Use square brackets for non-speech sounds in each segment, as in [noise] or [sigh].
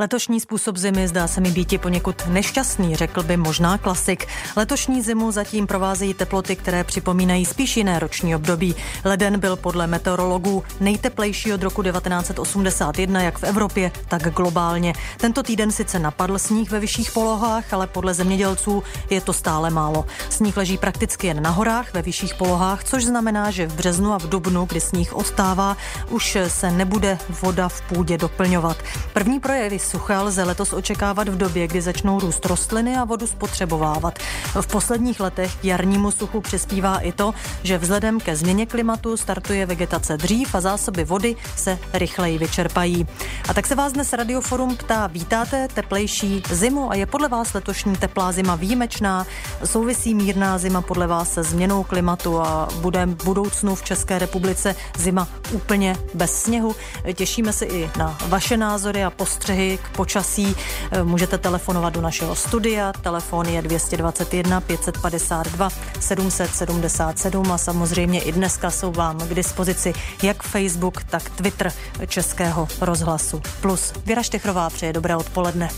Letošní způsob zimy zdá se mi býti poněkud nešťastný, řekl by možná klasik. Letošní zimu zatím provázejí teploty, které připomínají spíš jiné roční období. Leden byl podle meteorologů nejteplejší od roku 1981 jak v Evropě, tak globálně. Tento týden sice napadl sníh ve vyšších polohách, ale podle zemědělců je to stále málo. Sníh leží prakticky jen na horách ve vyšších polohách, což znamená, že v březnu a v dubnu, kdy sníh odstává, už se nebude voda v půdě doplňovat. První projevy sucha lze letos očekávat v době, kdy začnou růst rostliny a vodu spotřebovávat. V posledních letech k jarnímu suchu přispívá i to, že vzhledem ke změně klimatu startuje vegetace dřív a zásoby vody se rychleji vyčerpají. A tak se vás dnes Radioforum ptá, vítáte teplejší zimu a je podle vás letošní teplá zima výjimečná? Souvisí mírná zima podle vás se změnou klimatu a bude v budoucnu v České republice zima úplně bez sněhu? Těšíme se i na vaše názory a postřehy k počasí. Můžete telefonovat do našeho studia. Telefon je 221 552 777 a samozřejmě i dneska jsou vám k dispozici jak Facebook, tak Twitter Českého rozhlasu. Plus Věra Štechrová přeje dobré odpoledne.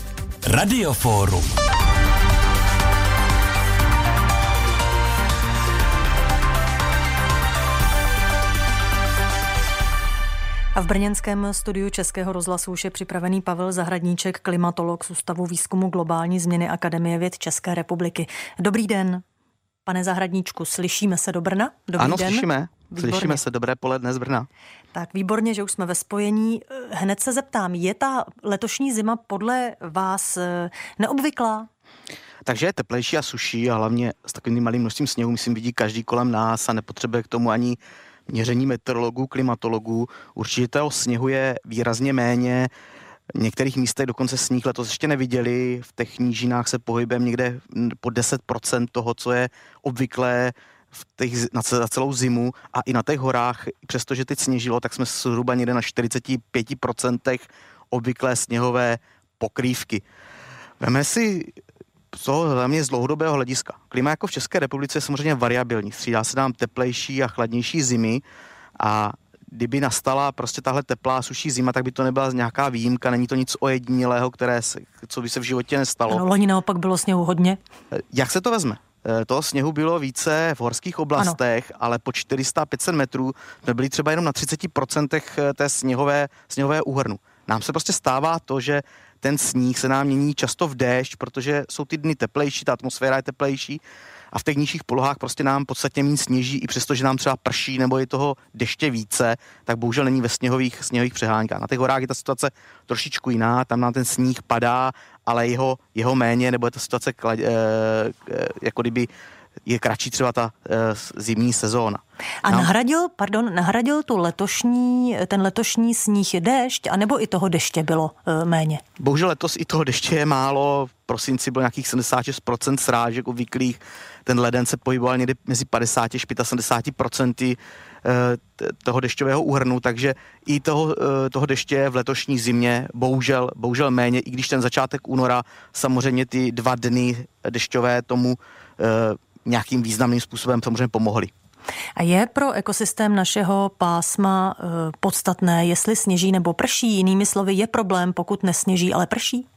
Radioforum. A v brněnském studiu Českého rozhlasu už je připravený Pavel Zahradníček, klimatolog z Ústavu výzkumu globální změny Akademie věd České republiky. Dobrý den, pane Zahradníčku, slyšíme se do Brna? Dobrý ano, den. slyšíme. Výborně. Slyšíme se, dobré poledne z Brna. Tak výborně, že už jsme ve spojení. Hned se zeptám, je ta letošní zima podle vás eh, neobvyklá? Takže je teplejší a suší a hlavně s takovým malým množstvím sněhu, myslím, vidí každý kolem nás a nepotřebuje k tomu ani měření meteorologů, klimatologů. Určitě toho sněhu je výrazně méně. V některých místech dokonce sníh letos ještě neviděli. V těch nížinách se pohybem někde po 10% toho, co je obvyklé v těch, na, celou zimu a i na těch horách, přestože teď sněžilo, tak jsme zhruba někde na 45% obvyklé sněhové pokrývky. Veme si toho hlavně z dlouhodobého hlediska. Klima jako v České republice je samozřejmě variabilní. Střídá se nám teplejší a chladnější zimy a kdyby nastala prostě tahle teplá, suší zima, tak by to nebyla nějaká výjimka, není to nic ojedinělého, které se, co by se v životě nestalo. Ano, loni naopak bylo sněhu hodně. Jak se to vezme? Eh, toho sněhu bylo více v horských oblastech, ano. ale po 400-500 metrů jsme byli třeba jenom na 30% eh, té sněhové, sněhové úhrnu. Nám se prostě stává to, že ten sníh se nám mění často v déšť, protože jsou ty dny teplejší, ta atmosféra je teplejší a v těch nižších polohách prostě nám podstatně méně sněží, i přesto, že nám třeba prší nebo je toho deště více, tak bohužel není ve sněhových, sněhových přehánkách. Na těch horách je ta situace trošičku jiná, tam nám ten sníh padá, ale jeho, jeho méně, nebo je ta situace klad, e, e, jako kdyby je kratší třeba ta e, zimní sezóna. A no. nahradil, pardon, nahradil tu letošní, ten letošní sníh déšť, anebo i toho deště bylo e, méně? Bohužel letos i toho deště je málo. V prosinci bylo nějakých 76% srážek obvyklých. Ten leden se pohyboval někdy mezi 50 až 75% toho dešťového úhrnu, takže i toho, toho deště v letošní zimě bohužel, bohužel méně, i když ten začátek února samozřejmě ty dva dny dešťové tomu nějakým významným způsobem samozřejmě pomohly. A je pro ekosystém našeho pásma e, podstatné, jestli sněží nebo prší? Jinými slovy, je problém, pokud nesněží, ale prší?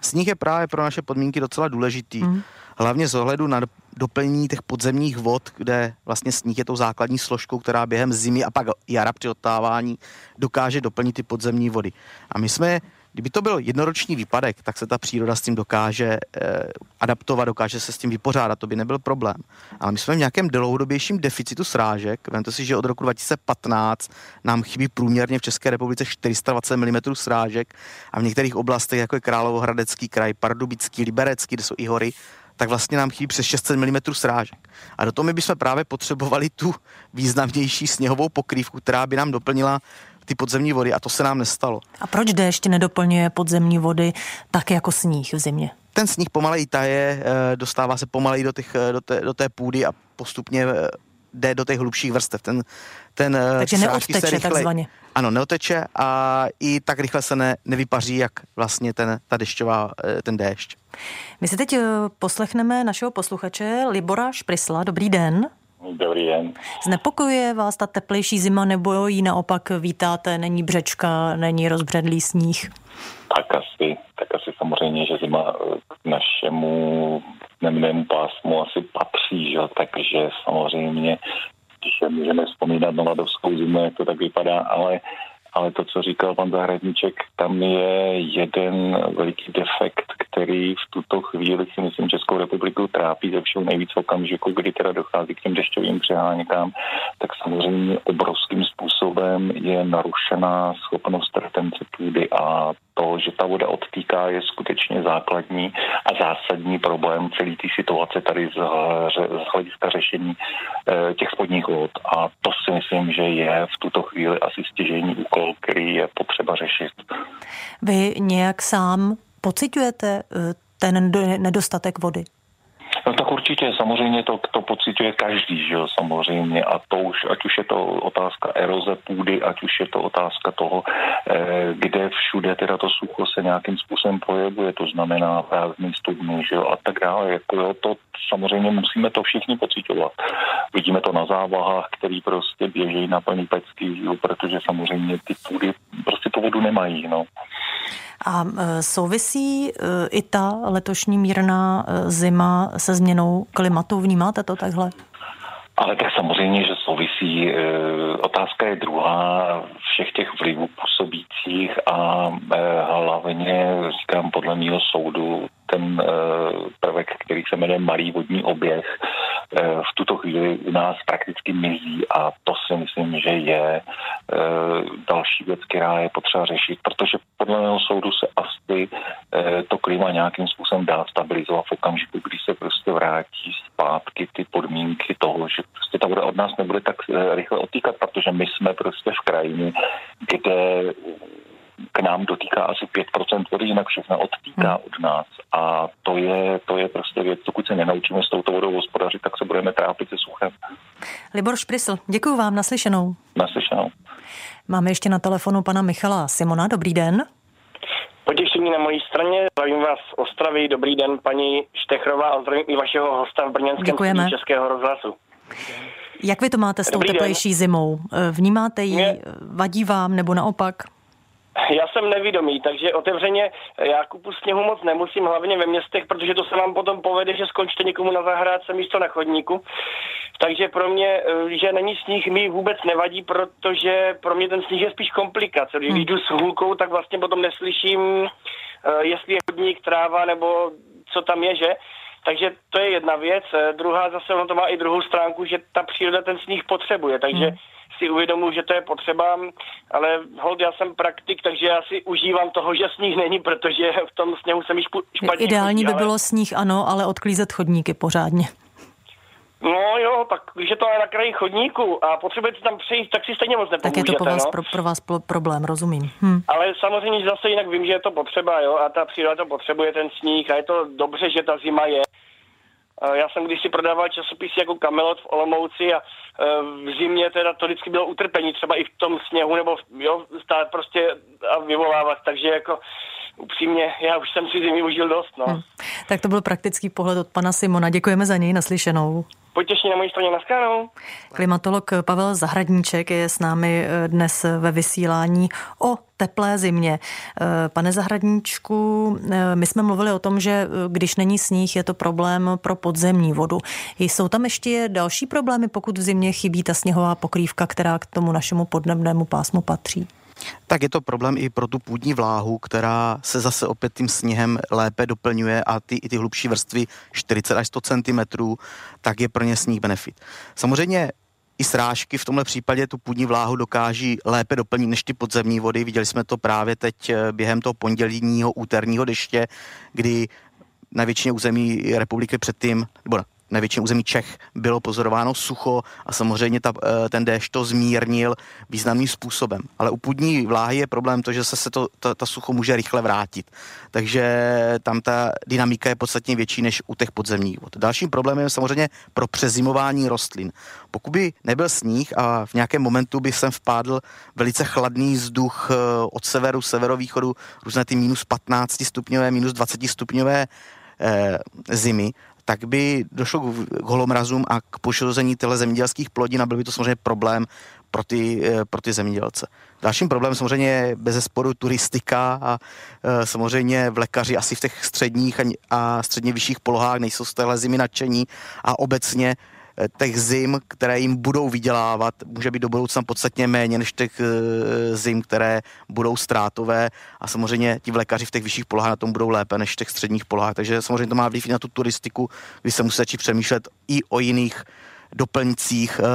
Sníh je právě pro naše podmínky docela důležitý. Mm. Hlavně z ohledu na doplnění těch podzemních vod, kde vlastně sníh je tou základní složkou, která během zimy a pak jara při odtávání dokáže doplnit ty podzemní vody. A my jsme Kdyby to byl jednoroční výpadek, tak se ta příroda s tím dokáže eh, adaptovat, dokáže se s tím vypořádat, to by nebyl problém. Ale my jsme v nějakém dlouhodobějším deficitu srážek. Vemte si, že od roku 2015 nám chybí průměrně v České republice 420 mm srážek a v některých oblastech, jako je Královohradecký kraj, Pardubický, Liberecký, kde jsou i hory, tak vlastně nám chybí přes 600 mm srážek. A do toho my bychom právě potřebovali tu významnější sněhovou pokrývku, která by nám doplnila ty podzemní vody a to se nám nestalo. A proč déšť nedoplňuje podzemní vody tak jako sníh v zimě? Ten sníh pomalej taje, eh, dostává se pomalej do, těch, eh, do, té, do té půdy a postupně eh, jde do těch hlubších vrstev. Ten, ten Takže neodteče rychle, takzvaně. Ano, neoteče a i tak rychle se ne, nevypaří, jak vlastně ten, ta dešťová, ten déšť. My si teď poslechneme našeho posluchače Libora Šprisla. Dobrý den. Dobrý den. Znepokojuje vás ta teplejší zima nebo ji naopak vítáte, není břečka, není rozbředlý sníh? Tak asi, tak asi samozřejmě, že zima k našemu dnevnému pásmu asi patří, že? takže samozřejmě, když můžeme vzpomínat na ladovskou zimu, jak to tak vypadá, ale ale to, co říkal pan Zahradníček, tam je jeden veliký defekt, který v tuto chvíli si myslím Českou republiku trápí ze všeho nejvíc okamžiku, kdy teda dochází k těm dešťovým přeháňkám, tak samozřejmě obrovským způsobem je narušená schopnost retence půdy a to, že ta voda odtýká, je skutečně základní a zásadní problém celé té situace tady z, hlediska řešení e, těch spodních vod. A to si myslím, že je v tuto chvíli asi stěžení úkol, který je potřeba řešit. Vy nějak sám pocitujete eh, ten nedostatek vody? No tak určitě, samozřejmě to, to pocituje každý, že jo, samozřejmě. A to už, ať už je to otázka eroze půdy, ať už je to otázka toho, eh, kde všude teda to sucho se nějakým způsobem projevuje, to znamená prázdný studny, že jo, a tak dále. Jako jo, to samozřejmě musíme to všichni pocitovat. Vidíme to na závahách, který prostě běží na plný pecky, jo, protože samozřejmě ty půdy prostě tu vodu nemají, no. A e, souvisí e, i ta letošní mírná zima se změnou klimatu? Vnímáte to takhle? Ale tak samozřejmě, že souvisí. Otázka je druhá všech těch vlivů působících a hlavně, říkám, podle mého soudu, ten prvek, který se jmenuje malý vodní oběh, v tuto chvíli u nás prakticky mizí a to si myslím, že je další věc, která je potřeba řešit, protože podle mého soudu se asi eh, to klima nějakým způsobem dá stabilizovat v okamžiku, kdy se prostě vrátí zpátky ty podmínky toho, že prostě ta voda od nás nebude tak eh, rychle otýkat, protože my jsme prostě v krajině, kde k nám dotýká asi 5% vody, jinak všechno odtýká hmm. od nás. A to je, to je prostě věc, pokud se nenaučíme s touto vodou hospodařit, tak se budeme trápit se suchem. Libor Šprysl, děkuji vám, naslyšenou. Naslyšenou. Máme ještě na telefonu pana Michala Simona. Dobrý den. Potěšení na mojí straně. Zdravím vás z Ostravy. Dobrý den, paní Štechrová a zdravím i vašeho hosta v Brněnském Děkujeme. Českého rozhlasu. Jak vy to máte s tou teplejší zimou? Vnímáte ji? Mě... Vadí vám nebo naopak? Já jsem nevědomý, takže otevřeně já kupu sněhu moc nemusím, hlavně ve městech, protože to se vám potom povede, že skončíte někomu na zahrádce místo na chodníku. Takže pro mě, eh, že není sníh, mi vůbec nevadí, protože pro mě ten sníh je spíš komplikace. Když hmm. jdu s hůlkou, tak vlastně potom neslyším, eh, jestli je chodník, tráva nebo co tam je, že? Takže to je jedna věc. Eh, druhá zase, ono to má i druhou stránku, že ta příroda ten sníh potřebuje, takže hmm si uvědomuji, že to je potřeba, ale hold, já jsem praktik, takže já si užívám toho, že sníh není, protože v tom sněhu jsem již špatně Ideální chodí, by bylo sníh, ano, ale odklízet chodníky pořádně. No jo, tak když je to na kraji chodníku a potřebujete tam přejít, tak si stejně moc nepomůžete. Tak je to pro vás, no? pro, pro vás problém, rozumím. Hm. Ale samozřejmě zase jinak vím, že je to potřeba, jo, a ta příroda to potřebuje, ten sníh, a je to dobře, že ta zima je. Já jsem když si prodával časopisy jako Kamelot v Olomouci a e, v zimě teda to vždycky bylo utrpení, třeba i v tom sněhu, nebo jo, stát prostě a vyvolávat, takže jako upřímně, já už jsem si zimy užil dost, no. Hmm. Tak to byl praktický pohled od pana Simona, děkujeme za něj, naslyšenou. Potěšení na mojí straně, naschledanou. Klimatolog Pavel Zahradníček je s námi eh, dnes ve vysílání o teplé zimě. Eh, pane Zahradníčku, eh, my jsme mluvili o tom, že když není sníh, je to problém pro podzemní vodu. Jsou tam ještě další problémy, pokud v zimě chybí ta sněhová pokrývka, která k tomu našemu podnebnému pásmu patří? Tak je to problém i pro tu půdní vláhu, která se zase opět tím sněhem lépe doplňuje a ty, i ty hlubší vrstvy 40 až 100 cm, tak je pro ně sníh benefit. Samozřejmě i srážky v tomhle případě tu půdní vláhu dokáží lépe doplnit než ty podzemní vody. Viděli jsme to právě teď eh, během toho pondělního úterního deště, kdy na většině území republiky předtím, nebo na většině území Čech bylo pozorováno sucho a samozřejmě ta, eh, ten déšť to zmírnil významným způsobem. Ale u půdní vláhy je problém to, že se to, ta, ta sucho může rychle vrátit. Takže tam ta dynamika je podstatně větší než u těch podzemních vod. Dalším problémem je samozřejmě pro přezimování rostlin. Pokud by nebyl sníh a v nějakém momentu by sem vpádl velice chladný vzduch eh, od severu, severovýchodu, různé ty minus 15 stupňové, minus 20 stupňové eh, zimy, tak by došlo k holomrazům a k poškození těle zemědělských plodin a byl by to samozřejmě problém pro ty, eh, pro ty zemědělce. Dalším problémem samozřejmě je bez zesporu turistika a e, samozřejmě v lékaři asi v těch středních a, a středně vyšších polohách nejsou z téhle zimy nadšení a obecně těch zim, které jim budou vydělávat, může být do budoucna podstatně méně než těch e, zim, které budou ztrátové a samozřejmě ti v lékaři v těch vyšších polohách na tom budou lépe než v těch středních polohách. Takže samozřejmě to má vliv i na tu turistiku, kdy se musí začít přemýšlet i o jiných doplňcích uh,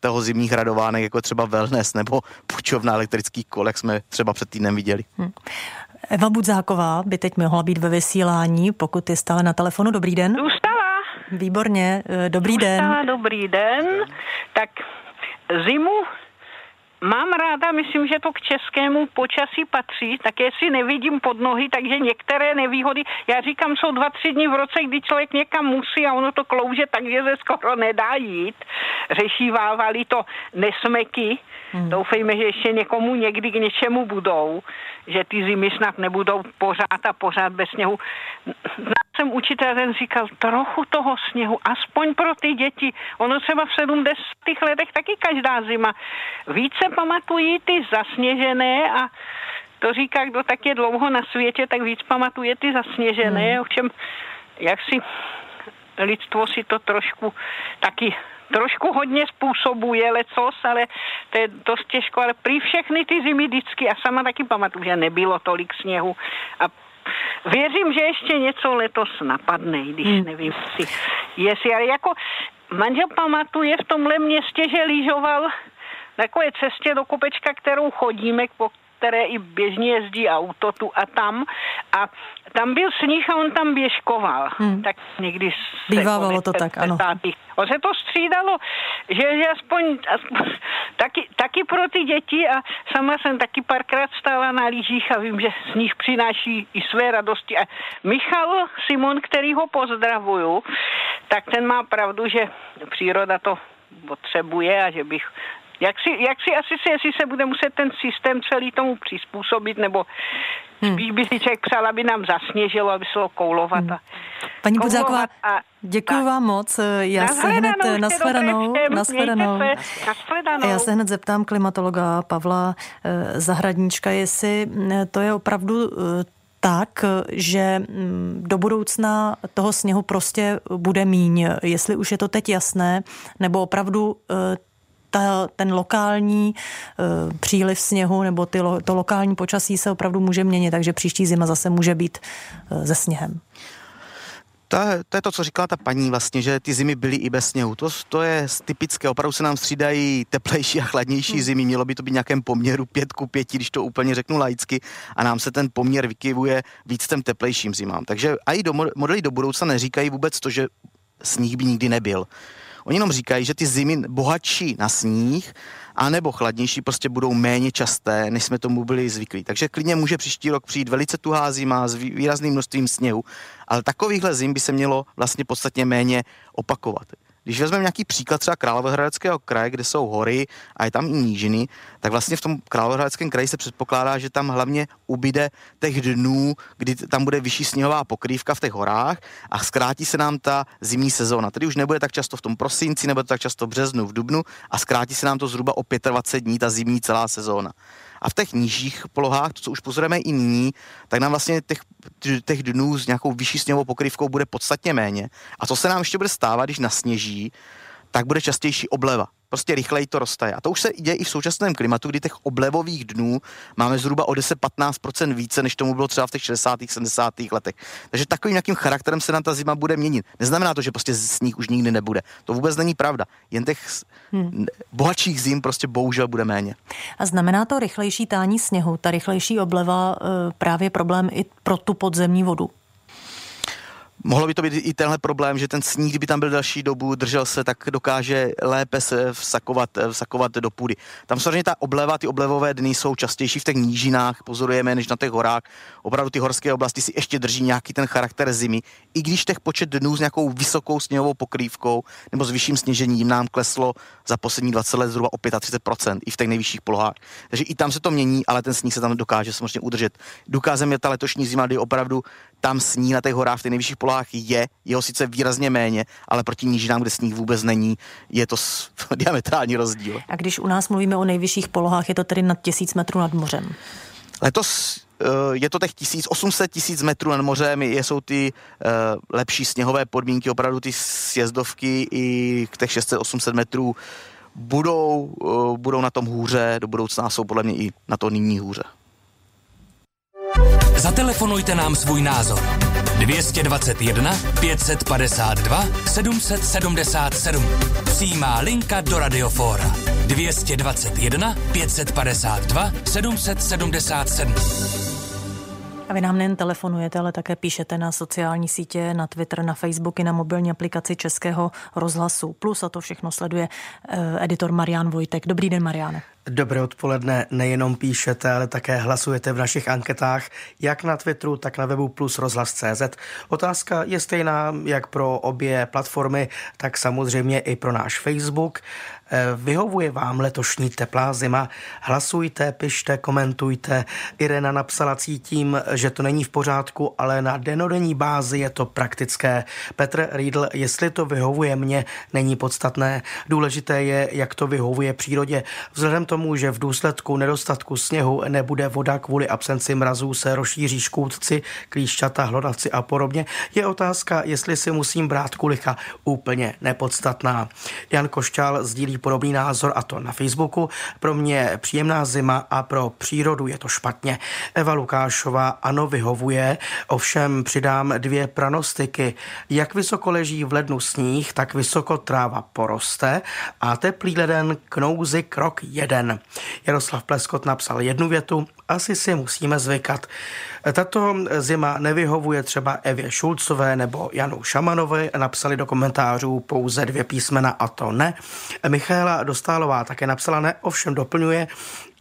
toho zimních radovánek, jako třeba wellness nebo půjčovna elektrických kol, jak jsme třeba před týdnem viděli. Hmm. Eva Budzáková by teď mohla být ve vysílání, pokud je stále na telefonu. Dobrý den. Zůstala. Výborně, eh, dobrý den. Dobrý den. Tak zimu Mám ráda, myslím, že to k českému počasí patří, také si nevidím pod nohy, takže některé nevýhody, já říkám, jsou dva, tři dny v roce, kdy člověk někam musí a ono to klouže takže se skoro nedá jít. Řešívávali to nesmeky, hmm. doufejme, že ještě někomu někdy k něčemu budou, že ty zimy snad nebudou pořád a pořád bez sněhu. Znal jsem učitel, ten říkal, trochu toho sněhu, aspoň pro ty děti. Ono třeba v 70. letech taky každá zima více pamatují ty zasněžené a to říká, kdo tak je dlouho na světě, tak víc pamatuje ty zasněžené, hmm. čem jak si lidstvo si to trošku taky trošku hodně způsobuje lecos, ale to je dost těžko, ale při všechny ty zimy vždycky, a sama taky pamatuju, že nebylo tolik sněhu a Věřím, že ještě něco letos napadne, když hmm. nevím si, jestli, ale jako manžel pamatuje v tomhle městě, že lyžoval takové cestě do kopečka, kterou chodíme, po které i běžně jezdí auto tu a tam. A tam byl sníh a on tam běžkoval. Hmm. Tak někdy Bývávalo to tak, ano. On se to střídalo, že, že aspoň, aspoň taky, taky pro ty děti a sama jsem taky párkrát stála na lyžích a vím, že sníh přináší i své radosti. A Michal Simon, který ho pozdravuju, tak ten má pravdu, že příroda to potřebuje a že bych jak si, jak si asi si, jestli se bude muset ten systém celý tomu přizpůsobit, nebo hmm. spíš by si člověk přál, aby nám zasněžilo, aby se koulovat. Hmm. A, Paní Budzáková, děkuji vám moc. Já se hned nashledanou, nashledanou. Já se hned zeptám klimatologa Pavla eh, Zahradníčka, jestli eh, to je opravdu eh, tak, že mm, do budoucna toho sněhu prostě bude míň. Jestli už je to teď jasné, nebo opravdu ta, ten lokální uh, příliv sněhu nebo ty, to lokální počasí se opravdu může měnit, takže příští zima zase může být uh, se sněhem. To, to je to, co říkala ta paní vlastně, že ty zimy byly i bez sněhu. To, to je typické, opravdu se nám střídají teplejší a chladnější hmm. zimy, mělo by to být nějakém poměru 5 ku 5, když to úplně řeknu laicky, a nám se ten poměr vykyvuje víc těm teplejším zimám. Takže i do, modely do budoucna neříkají vůbec to, že sníh by nikdy nebyl. Oni jenom říkají, že ty zimy bohatší na sníh anebo chladnější prostě budou méně časté, než jsme tomu byli zvyklí. Takže klidně může příští rok přijít velice tuhá zima s výrazným množstvím sněhu, ale takovýchhle zim by se mělo vlastně podstatně méně opakovat. Když vezmeme nějaký příklad třeba Královéhradeckého kraje, kde jsou hory a je tam i nížiny, tak vlastně v tom Královéhradeckém kraji se předpokládá, že tam hlavně ubyde těch dnů, kdy tam bude vyšší sněhová pokrývka v těch horách a zkrátí se nám ta zimní sezóna. Tedy už nebude tak často v tom prosinci, nebude tak často v březnu, v dubnu a zkrátí se nám to zhruba o 25 dní, ta zimní celá sezóna. A v těch nižších polohách, to, co už pozorujeme i nyní, tak nám vlastně těch, těch dnů s nějakou vyšší sněhovou pokrývkou bude podstatně méně. A co se nám ještě bude stávat, když nasněží, tak bude častější obleva prostě rychleji to roste. A to už se děje i v současném klimatu, kdy těch oblevových dnů máme zhruba o 10-15% více, než tomu bylo třeba v těch 60. 70. letech. Takže takovým nějakým charakterem se nám ta zima bude měnit. Neznamená to, že prostě sníh už nikdy nebude. To vůbec není pravda. Jen těch hmm. bohatších zim prostě bohužel bude méně. A znamená to rychlejší tání sněhu, ta rychlejší obleva eh, právě problém i pro tu podzemní vodu? Mohlo by to být i tenhle problém, že ten sníh, kdyby tam byl další dobu, držel se, tak dokáže lépe se vsakovat, vsakovat do půdy. Tam samozřejmě ta obleva, ty oblevové dny jsou častější v těch nížinách, pozorujeme, než na těch horách. Opravdu ty horské oblasti si ještě drží nějaký ten charakter zimy, i když těch počet dnů s nějakou vysokou sněhovou pokrývkou nebo s vyšším sněžením nám kleslo za poslední 20 let zhruba o 35% i v těch nejvyšších polohách. Takže i tam se to mění, ale ten sníh se tam dokáže samozřejmě udržet. Důkazem je ta letošní zima, kdy opravdu tam sníh na těch horách v těch nejvyšších polohách je, jeho sice výrazně méně, ale proti nížinám, kde sníh vůbec není, je to [laughs] diametrální rozdíl. A když u nás mluvíme o nejvyšších polohách, je to tedy nad tisíc metrů nad mořem? Letos eh, je to těch 1800 tisíc metrů nad mořem, jsou ty uh, lepší sněhové podmínky, opravdu ty sjezdovky i k těch 600-800 metrů budou, uh, budou na tom hůře, do budoucna jsou podle mě i na to nyní hůře. Zatelefonujte nám svůj názor. 221 552 777. Přímá linka do Radiofóra. 221 552 777. A vy nám nejen telefonujete, ale také píšete na sociální sítě, na Twitter, na Facebook i na mobilní aplikaci Českého rozhlasu Plus a to všechno sleduje eh, editor Marian Vojtek. Dobrý den, Mariane. Dobré odpoledne, nejenom píšete, ale také hlasujete v našich anketách, jak na Twitteru, tak na webu plus rozhlas.cz. Otázka je stejná jak pro obě platformy, tak samozřejmě i pro náš Facebook. Eh, vyhovuje vám letošní teplá zima? Hlasujte, pište, komentujte. Irena napsala, cítím, že to není v pořádku, ale na denodenní bázi je to praktické. Petr Riedl, jestli to vyhovuje mně, není podstatné. Důležité je, jak to vyhovuje přírodě. Vzhledem tomu, že v důsledku nedostatku sněhu nebude voda kvůli absenci mrazů, se rozšíří škůdci, klíšťata, hlodavci a podobně, je otázka, jestli si musím brát kulicha úplně nepodstatná. Jan Košťál sdílí podobný názor a to na Facebooku. Pro mě příjemná zima a pro přírodu je to špatně. Eva Lukášová ano vyhovuje, ovšem přidám dvě pranostiky. Jak vysoko leží v lednu sníh, tak vysoko tráva poroste a teplý leden k nouzi krok jeden. Jaroslav Pleskot napsal jednu větu, asi si musíme zvykat. Tato zima nevyhovuje třeba Evě Šulcové nebo Janu Šamanové, napsali do komentářů pouze dvě písmena a to ne. Michaela Dostálová také napsala ne, ovšem doplňuje,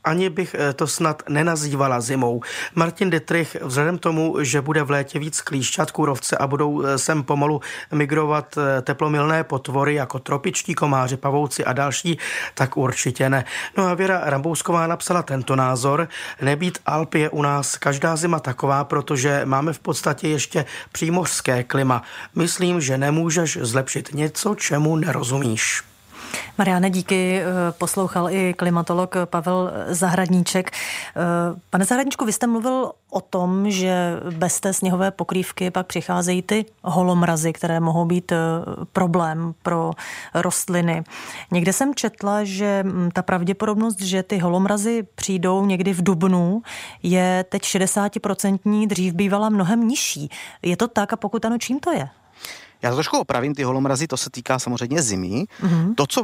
ani bych eh, to snad nenazývala zimou. Martin Dietrich, vzhledem tomu, že bude v létě víc klíšťat kůrovce a budou eh, sem pomalu migrovat eh, teplomilné potvory jako tropičtí komáři, pavouci a další, tak určitě ne. No a Věra Rambousková napsala tento názor. Nebýt Alp je u nás každá zima taková, protože máme v podstatě ještě přímořské klima. Myslím, že nemůžeš zlepšit něco, čemu nerozumíš. Mariane, díky. Eh, poslouchal i klimatolog Pavel Zahradníček. Eh, pane Zahradníčku, vy jste mluvil o tom, že bez té sněhové pokrývky pak přicházejí ty holomrazy, které mohou být eh, problém pro rostliny. Někde jsem četla, že hm, ta pravděpodobnost, že ty holomrazy přijdou někdy v dubnu, je teď 60%, dřív bývala mnohem nižší. Je to tak a pokud ano, čím to je? Já to trošku opravím, ty holomrazy, to se týká samozřejmě zimy. Mm-hmm. To, co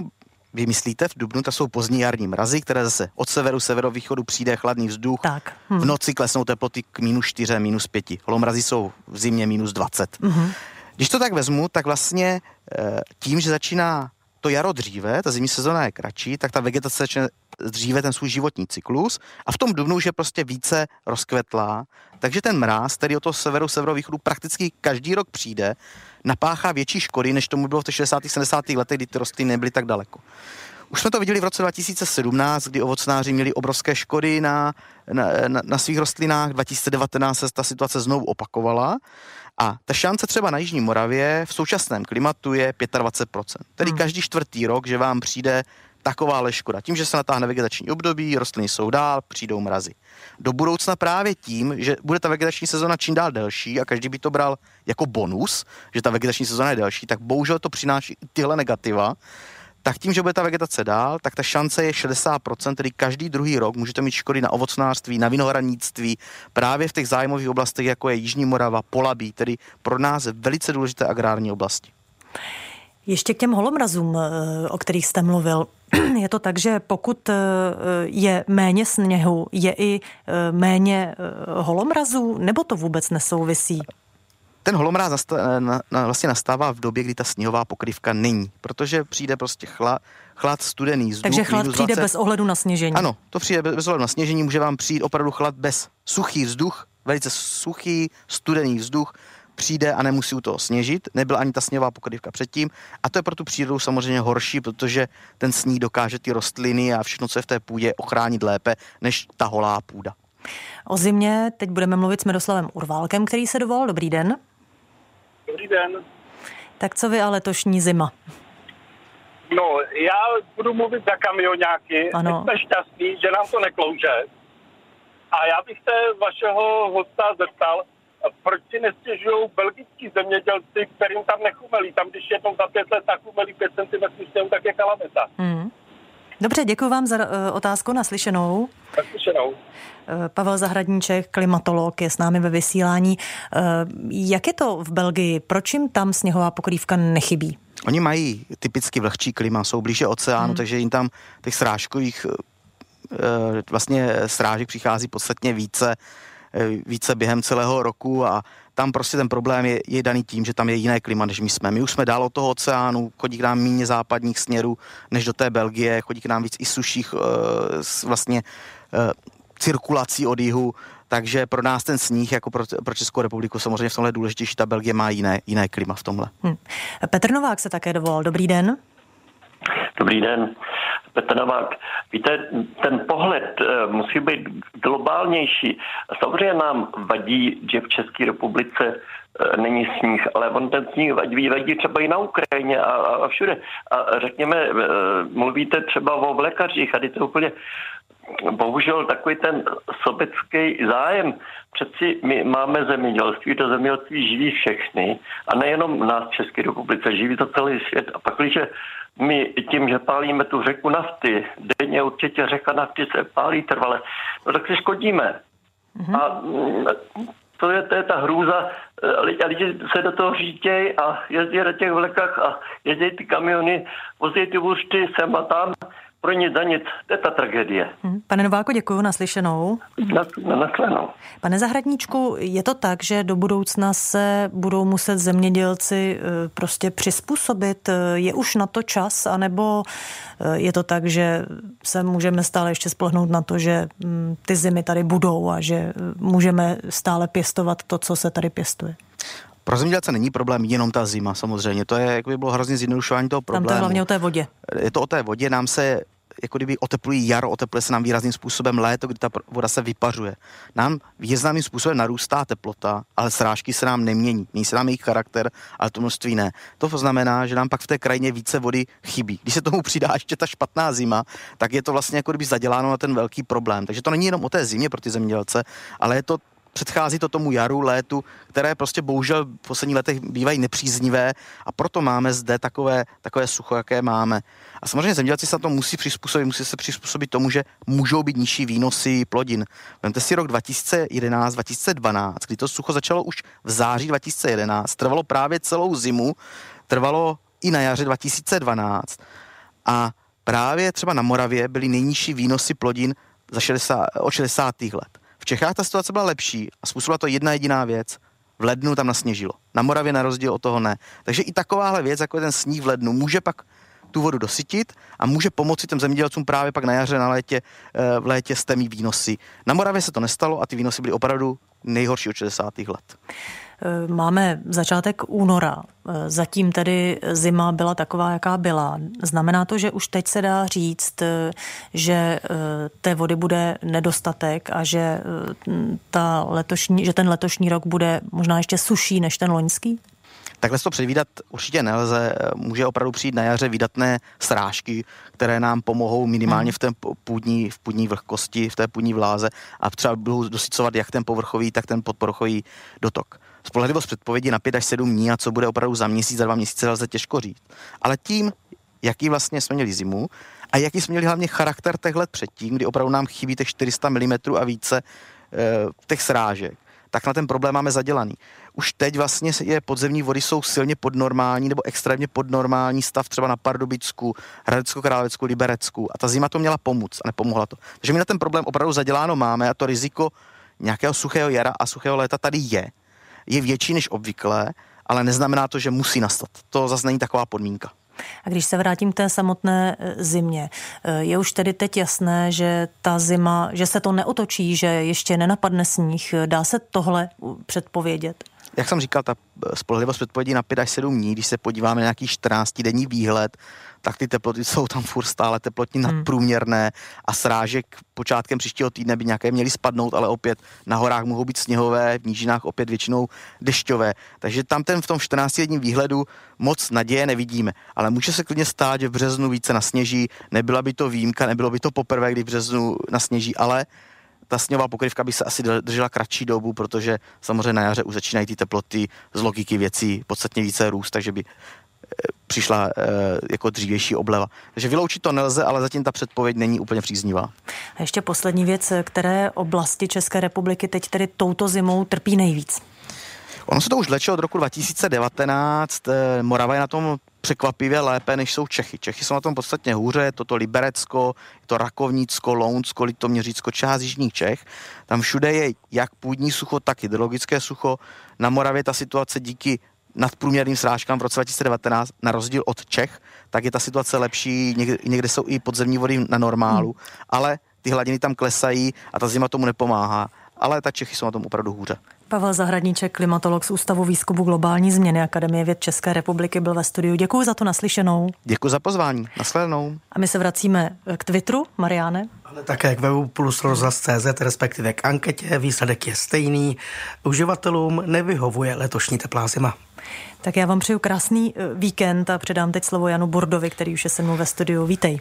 vy myslíte v Dubnu, to jsou pozdní jarní mrazy, které zase od severu, severovýchodu přijde chladný vzduch. Tak. Hm. V noci klesnou teploty k minus 4, minus 5. Holomrazy jsou v zimě minus 20. Mm-hmm. Když to tak vezmu, tak vlastně eh, tím, že začíná to jaro dříve, ta zimní sezóna je kratší, tak ta vegetace začne dříve ten svůj životní cyklus a v tom dubnu už je prostě více rozkvetlá, takže ten mráz, který od toho severu, severovýchodu prakticky každý rok přijde, napáchá větší škody, než tomu bylo v těch 60. 70. letech, kdy ty rostliny nebyly tak daleko. Už jsme to viděli v roce 2017, kdy ovocnáři měli obrovské škody na, na, na, na svých rostlinách. 2019 se ta situace znovu opakovala. A ta šance třeba na Jižní Moravě v současném klimatu je 25%. Tedy hmm. každý čtvrtý rok, že vám přijde taková škoda. Tím, že se natáhne vegetační období, rostliny jsou dál, přijdou mrazy. Do budoucna právě tím, že bude ta vegetační sezona čím dál delší a každý by to bral jako bonus, že ta vegetační sezona je delší, tak bohužel to přináší tyhle negativa, tak tím, že bude ta vegetace dál, tak ta šance je 60%, tedy každý druhý rok můžete mít škody na ovocnářství, na vinohradnictví, právě v těch zájmových oblastech, jako je Jižní Morava, Polabí, tedy pro nás velice důležité agrární oblasti. Ještě k těm holomrazům, eh, o kterých jste mluvil. [clears throat] Je to tak, že pokud eh, je méně sněhu, je i eh, méně holomrazů, nebo to vůbec nesouvisí? Ten holomráz nasta- na, na, vlastně nastává v době, kdy ta sněhová pokrývka není, protože přijde prostě chla, chlad studený vzduch. Takže chlad přijde 20. bez ohledu na sněžení. Ano, to přijde bez, bez ohledu na sněžení, může vám přijít opravdu chlad bez suchý vzduch, velice suchý, studený vzduch, přijde a nemusí u toho sněžit, nebyla ani ta sněhová pokrývka předtím a to je pro tu přírodu samozřejmě horší, protože ten sníh dokáže ty rostliny a všechno, co je v té půdě, ochránit lépe než ta holá půda. O zimě teď budeme mluvit s Miroslavem Urválkem, který se dovolal. Dobrý den. Dobrý den. Tak co vy a letošní zima? No, já budu mluvit za kamionáky. Ano. Jsme šťastní, že nám to neklouže. A já bych se vašeho hosta zeptal, proč si nestěžují belgický zemědělci, kterým tam nechumelí. Tam, když jednou za pět let nachumelí 5 cm sněhu, tak je kalamita. Hmm. Dobře, děkuji vám za uh, otázku naslyšenou. Naslyšenou. Uh, Pavel Zahradníček, klimatolog, je s námi ve vysílání. Uh, jak je to v Belgii? Proč jim tam sněhová pokrývka nechybí? Oni mají typicky vlhčí klima, jsou blíže oceánu, hmm. takže jim tam těch srážkových vlastně srážek přichází podstatně více, více během celého roku a tam prostě ten problém je, je daný tím, že tam je jiné klima, než my jsme. My už jsme dál od toho oceánu, chodí k nám méně západních směrů, než do té Belgie, chodí k nám víc i suších vlastně cirkulací od jihu, takže pro nás ten sníh, jako pro, pro Českou republiku, samozřejmě v tomhle důležitější, ta Belgie má jiné, jiné klima v tomhle. Hmm. Petr Novák se také dovolal. Dobrý den. Dobrý den. Petr Novák, víte, ten pohled uh, musí být globálnější. Samozřejmě nám vadí, že v České republice uh, není sníh, ale on ten sníh vadí, vadí třeba i na Ukrajině a, a všude. A řekněme, uh, mluvíte třeba o vlekařích a to úplně bohužel takový ten sobecký zájem. Přeci my máme zemědělství, to zemědělství živí všechny a nejenom nás v České republice, živí to celý svět. A pak, když my tím, že pálíme tu řeku nafty, denně určitě řeka nafty se pálí trvale, no tak si škodíme. Mm-hmm. A mm, to je, to je ta hrůza. A lidi se do toho řítějí a jezdí na těch vlekách a jezdí ty kamiony, vozí ty vůřty sem a tam pro nic za nic. To je ta tragédie. Hm, pane Nováko, děkuji naslyšenou. Na, na, naslyšenou. Pane Zahradníčku, je to tak, že do budoucna se budou muset zemědělci eh, prostě přizpůsobit? Eh, je už na to čas, anebo eh, je to tak, že se můžeme stále ještě spolehnout na to, že hm, ty zimy tady budou a že můžeme stále pěstovat to, co se tady pěstuje? Pro zemědělce není problém jenom ta zima, samozřejmě. To je, jak by bylo hrozně zjednodušování toho problému. Tam to je hlavně o té vodě. Je to o té vodě, nám se jako kdyby oteplují jaro, otepluje se nám výrazným způsobem léto, kdy ta voda se vypařuje. Nám významným způsobem narůstá teplota, ale srážky se nám nemění. Mění se nám jejich charakter, ale to množství ne. To znamená, že nám pak v té krajině více vody chybí. Když se tomu přidá ještě ta špatná zima, tak je to vlastně jako kdyby zaděláno na ten velký problém. Takže to není jenom o té zimě pro ty zemědělce, ale je to předchází to tomu jaru, létu, které prostě bohužel v posledních letech bývají nepříznivé a proto máme zde takové, takové sucho, jaké máme. A samozřejmě zemědělci se na to musí přizpůsobit, musí se přizpůsobit tomu, že můžou být nižší výnosy plodin. Vemte si rok 2011-2012, kdy to sucho začalo už v září 2011, trvalo právě celou zimu, trvalo i na jaře 2012 a právě třeba na Moravě byly nejnižší výnosy plodin za 60, od 60. let. Čechách ta situace byla lepší a způsobila to jedna jediná věc. V lednu tam nasněžilo. Na Moravě na rozdíl od toho ne. Takže i takováhle věc, jako je ten sníh v lednu, může pak tu vodu dosytit a může pomoci těm zemědělcům právě pak na jaře, na létě, eh, v létě s výnosy. Na Moravě se to nestalo a ty výnosy byly opravdu nejhorší od 60. let. Eh, máme začátek února. Eh, zatím tedy zima byla taková, jaká byla. Znamená to, že už teď se dá říct, eh, že té vody bude nedostatek a že, ta letošní, že ten letošní rok bude možná ještě suší než ten loňský? Takhle to předvídat určitě nelze. Může opravdu přijít na jaře výdatné srážky, které nám pomohou minimálně v té půdní, v půdní vlhkosti, v té půdní vláze a třeba budou dosycovat jak ten povrchový, tak ten podpovrchový dotok. Spolehlivost předpovědi na 5 až 7 dní a co bude opravdu za měsíc, za dva měsíce lze těžko říct. Ale tím, jaký vlastně jsme měli zimu a jaký jsme měli hlavně charakter těch let předtím, kdy opravdu nám chybí těch 400 mm a více e, těch srážek, tak na ten problém máme zadělaný. Už teď vlastně je podzemní vody jsou silně podnormální nebo extrémně podnormální stav třeba na Pardubicku, Hradecku, Královecku, Liberecku a ta zima to měla pomoct a nepomohla to. Takže my na ten problém opravdu zaděláno máme a to riziko nějakého suchého jara a suchého léta tady je je větší než obvykle, ale neznamená to, že musí nastat. To zase není taková podmínka. A když se vrátím k té samotné e, zimě, e, je už tedy teď jasné, že ta zima, že se to neotočí, že ještě nenapadne sníh. Dá se tohle předpovědět? Jak jsem říkal, ta spolehlivost předpovědí na 5 až 7 dní, když se podíváme na nějaký 14 denní výhled, tak ty teploty jsou tam furt stále teplotní hmm. nadprůměrné a srážek počátkem příštího týdne by nějaké měly spadnout, ale opět na horách mohou být sněhové, v nížinách opět většinou dešťové. Takže tam ten v tom 14 denním výhledu moc naděje nevidíme. Ale může se klidně stát, že v březnu více nasněží, nebyla by to výjimka, nebylo by to poprvé, kdy v březnu nasněží, ale ta sněhová pokrývka by se asi držela kratší dobu, protože samozřejmě na jaře už začínají ty teploty z logiky věcí podstatně více růst, takže by přišla eh, jako dřívější obleva. Takže vyloučit to nelze, ale zatím ta předpověď není úplně příznivá. A ještě poslední věc, které oblasti České republiky teď tedy touto zimou trpí nejvíc? Ono se to už vleče od roku 2019. Eh, Morava je na tom překvapivě lépe, než jsou Čechy. Čechy jsou na tom podstatně hůře, je to to Liberecko, je to Rakovnicko, Lounsko, Litoměřicko, část Jižních Čech. Tam všude je jak půdní sucho, tak hydrologické sucho. Na Moravě ta situace díky nadprůměrným srážkám v roce 2019, na rozdíl od Čech, tak je ta situace lepší, někde, někde jsou i podzemní vody na normálu, hmm. ale ty hladiny tam klesají a ta zima tomu nepomáhá. Ale ta Čechy jsou na tom opravdu hůře. Pavel Zahradníček, klimatolog z Ústavu výzkumu globální změny Akademie věd České republiky, byl ve studiu. Děkuji za to naslyšenou. Děkuji za pozvání. Nasledanou. A my se vracíme k Twitteru, Mariáne. Ale také k webu plus rozhlas.cz, respektive k anketě. Výsledek je stejný. Uživatelům nevyhovuje letošní teplá zima. Tak já vám přeju krásný eh, víkend a předám teď slovo Janu Bordovi, který už je se mnou ve studiu. Vítej.